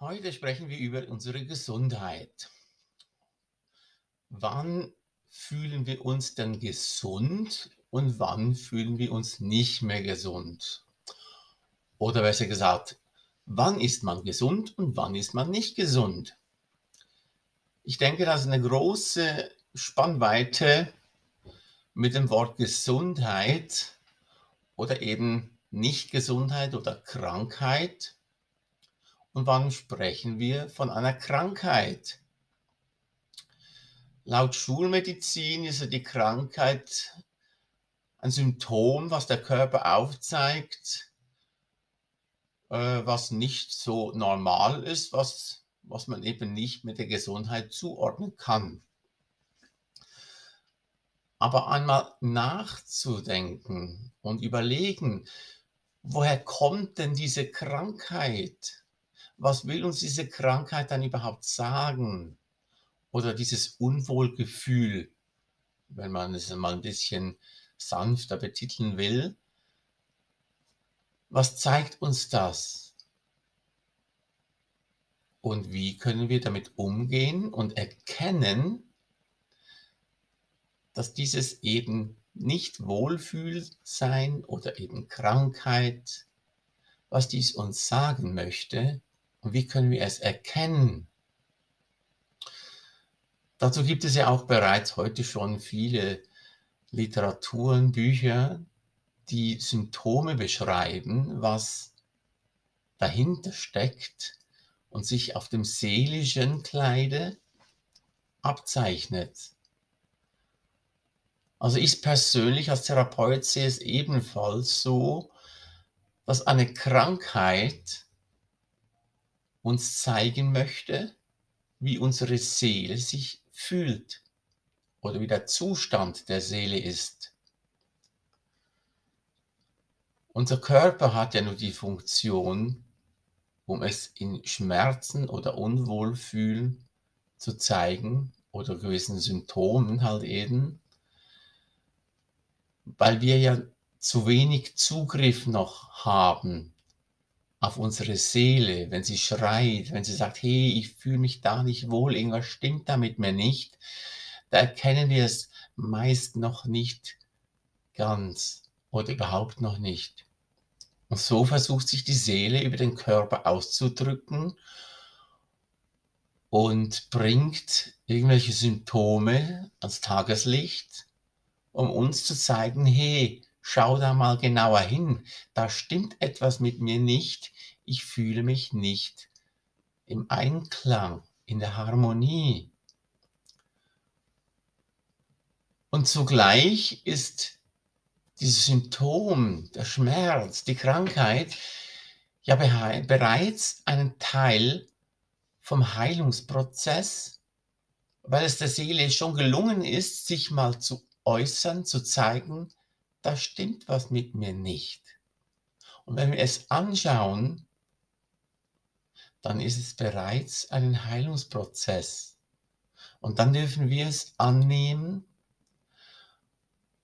Heute sprechen wir über unsere Gesundheit. Wann fühlen wir uns denn gesund und wann fühlen wir uns nicht mehr gesund? Oder besser gesagt, wann ist man gesund und wann ist man nicht gesund? Ich denke, das ist eine große Spannweite mit dem Wort Gesundheit oder eben Nicht-Gesundheit oder Krankheit. Und wann sprechen wir von einer Krankheit? Laut Schulmedizin ist die Krankheit ein Symptom, was der Körper aufzeigt, äh, was nicht so normal ist, was, was man eben nicht mit der Gesundheit zuordnen kann. Aber einmal nachzudenken und überlegen, woher kommt denn diese Krankheit? Was will uns diese Krankheit dann überhaupt sagen? Oder dieses Unwohlgefühl, wenn man es mal ein bisschen sanfter betiteln will. Was zeigt uns das? Und wie können wir damit umgehen und erkennen, dass dieses eben nicht Wohlfühlsein oder eben Krankheit, was dies uns sagen möchte und wie können wir es erkennen. Dazu gibt es ja auch bereits heute schon viele Literaturen, Bücher, die Symptome beschreiben, was dahinter steckt und sich auf dem seelischen Kleide abzeichnet. Also ich persönlich als Therapeut sehe es ebenfalls so, dass eine Krankheit uns zeigen möchte, wie unsere Seele sich fühlt oder wie der Zustand der Seele ist. Unser Körper hat ja nur die Funktion, um es in Schmerzen oder Unwohlfühlen zu zeigen oder gewissen Symptomen halt eben, weil wir ja zu wenig Zugriff noch haben auf unsere Seele, wenn sie schreit, wenn sie sagt, hey, ich fühle mich da nicht wohl, irgendwas stimmt da mit mir nicht, da erkennen wir es meist noch nicht ganz oder überhaupt noch nicht. Und so versucht sich die Seele über den Körper auszudrücken und bringt irgendwelche Symptome ans Tageslicht, um uns zu zeigen, hey, schau da mal genauer hin, da stimmt etwas mit mir nicht, ich fühle mich nicht im Einklang, in der Harmonie. Und zugleich ist dieses Symptom, der Schmerz, die Krankheit ja bereits einen Teil vom Heilungsprozess, weil es der Seele schon gelungen ist, sich mal zu äußern, zu zeigen, da stimmt was mit mir nicht. Und wenn wir es anschauen, dann ist es bereits ein Heilungsprozess. Und dann dürfen wir es annehmen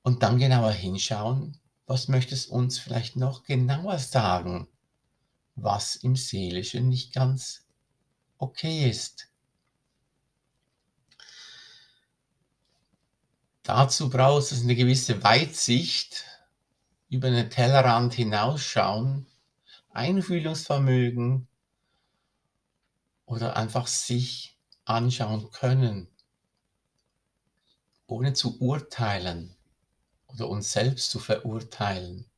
und dann genauer hinschauen, was möchte es uns vielleicht noch genauer sagen, was im Seelischen nicht ganz okay ist. Dazu braucht es eine gewisse Weitsicht, über den Tellerrand hinausschauen, Einfühlungsvermögen oder einfach sich anschauen können, ohne zu urteilen oder uns selbst zu verurteilen.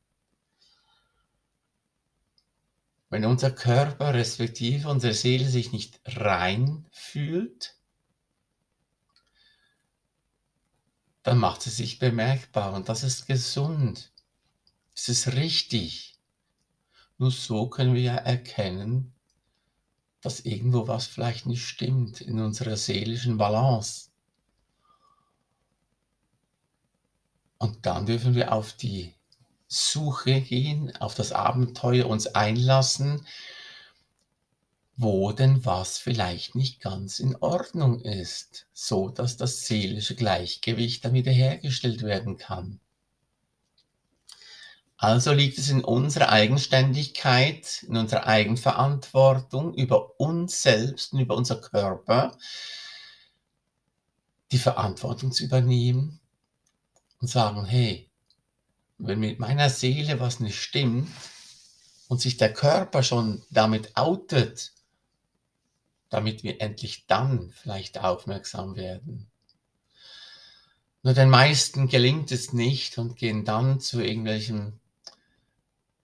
Wenn unser Körper respektive unsere Seele sich nicht rein fühlt, dann macht sie sich bemerkbar und das ist gesund. Es ist richtig. Nur so können wir ja erkennen, dass irgendwo was vielleicht nicht stimmt in unserer seelischen Balance. Und dann dürfen wir auf die Suche gehen, auf das Abenteuer uns einlassen, wo denn was vielleicht nicht ganz in Ordnung ist, so dass das seelische Gleichgewicht dann wiederhergestellt werden kann. Also liegt es in unserer Eigenständigkeit, in unserer Eigenverantwortung über uns selbst und über unser Körper, die Verantwortung zu übernehmen und sagen, hey, wenn mit meiner Seele was nicht stimmt und sich der Körper schon damit outet, damit wir endlich dann vielleicht aufmerksam werden. Nur den meisten gelingt es nicht und gehen dann zu irgendwelchem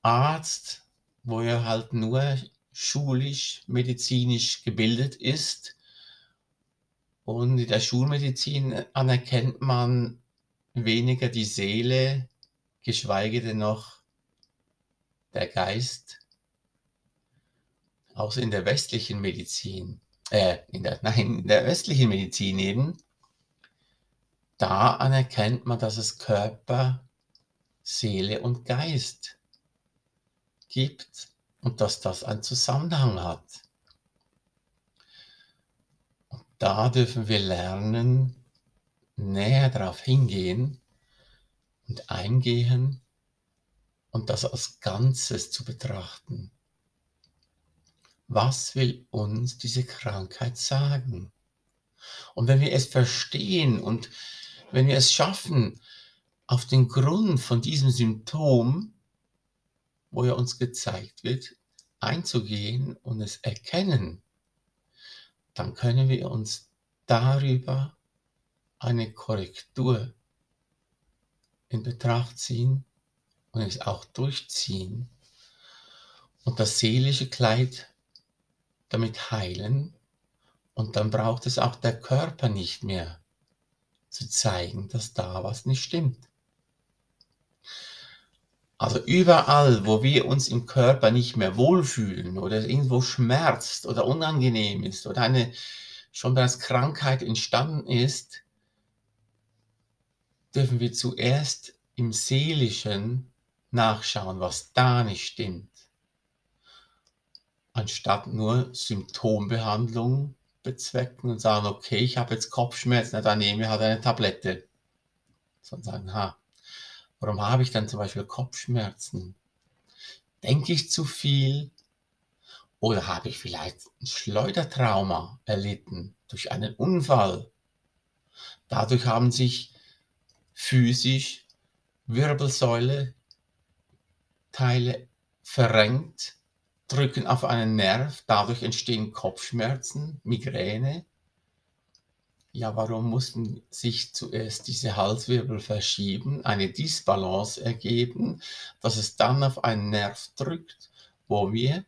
Arzt, wo er halt nur schulisch, medizinisch gebildet ist. Und in der Schulmedizin anerkennt man weniger die Seele, geschweige denn noch der Geist. Außer in der westlichen Medizin, äh, in der, nein, in der östlichen Medizin eben, da anerkennt man, dass es Körper, Seele und Geist gibt und dass das einen Zusammenhang hat. Und da dürfen wir lernen, näher darauf hingehen und eingehen und das als Ganzes zu betrachten. Was will uns diese Krankheit sagen? Und wenn wir es verstehen und wenn wir es schaffen, auf den Grund von diesem Symptom, wo er uns gezeigt wird, einzugehen und es erkennen, dann können wir uns darüber eine Korrektur in Betracht ziehen und es auch durchziehen und das seelische Kleid damit heilen und dann braucht es auch der Körper nicht mehr zu zeigen, dass da was nicht stimmt. Also überall, wo wir uns im Körper nicht mehr wohlfühlen oder irgendwo schmerzt oder unangenehm ist oder eine schon bereits Krankheit entstanden ist, dürfen wir zuerst im Seelischen nachschauen, was da nicht stimmt, anstatt nur Symptombehandlung bezwecken und sagen, okay, ich habe jetzt Kopfschmerzen, dann nehme ich halt eine Tablette. Sondern sagen, ha, warum habe ich dann zum Beispiel Kopfschmerzen? Denke ich zu viel? Oder habe ich vielleicht ein Schleudertrauma erlitten durch einen Unfall? Dadurch haben sich physisch Wirbelsäule Teile verrenkt drücken auf einen Nerv, dadurch entstehen Kopfschmerzen, Migräne. Ja, warum mussten sich zuerst diese Halswirbel verschieben, eine Disbalance ergeben, dass es dann auf einen Nerv drückt, wo wir,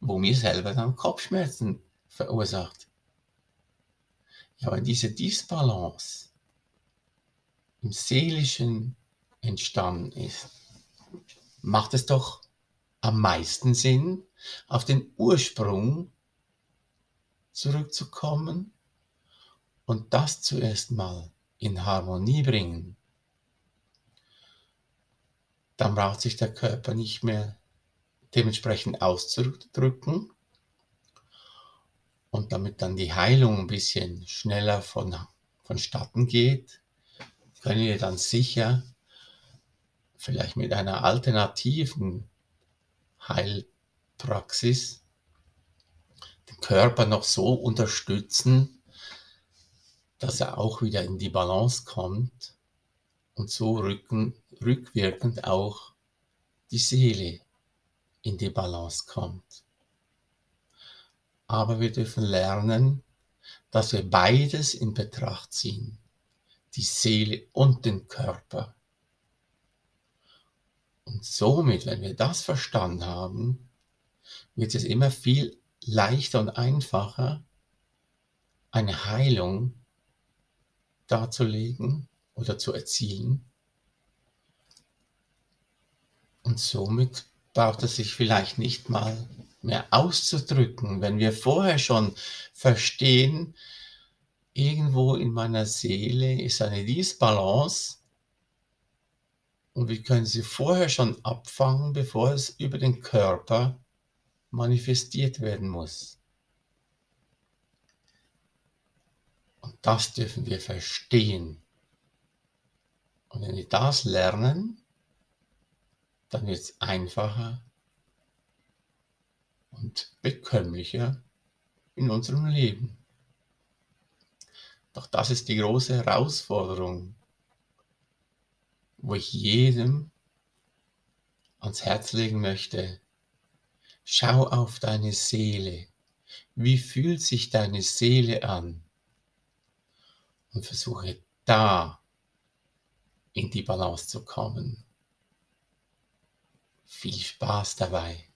wo mir selber dann Kopfschmerzen verursacht. Ja, wenn diese Disbalance im Seelischen entstanden ist, macht es doch am meisten Sinn, auf den Ursprung zurückzukommen und das zuerst mal in Harmonie bringen. Dann braucht sich der Körper nicht mehr dementsprechend auszudrücken und damit dann die Heilung ein bisschen schneller von, vonstatten geht, können wir dann sicher vielleicht mit einer alternativen Heilpraxis den Körper noch so unterstützen, dass er auch wieder in die Balance kommt und so rücken, rückwirkend auch die Seele in die Balance kommt. Aber wir dürfen lernen, dass wir beides in Betracht ziehen, die Seele und den Körper. Somit, wenn wir das verstanden haben, wird es immer viel leichter und einfacher, eine Heilung darzulegen oder zu erzielen. Und somit braucht es sich vielleicht nicht mal mehr auszudrücken, wenn wir vorher schon verstehen, irgendwo in meiner Seele ist eine Disbalance und wir können sie vorher schon abfangen, bevor es über den Körper manifestiert werden muss. Und das dürfen wir verstehen. Und wenn wir das lernen, dann wird es einfacher und bekömmlicher in unserem Leben. Doch das ist die große Herausforderung, wo ich jedem ans Herz legen möchte. Schau auf deine Seele. Wie fühlt sich deine Seele an? Und versuche da in die Balance zu kommen. Viel Spaß dabei.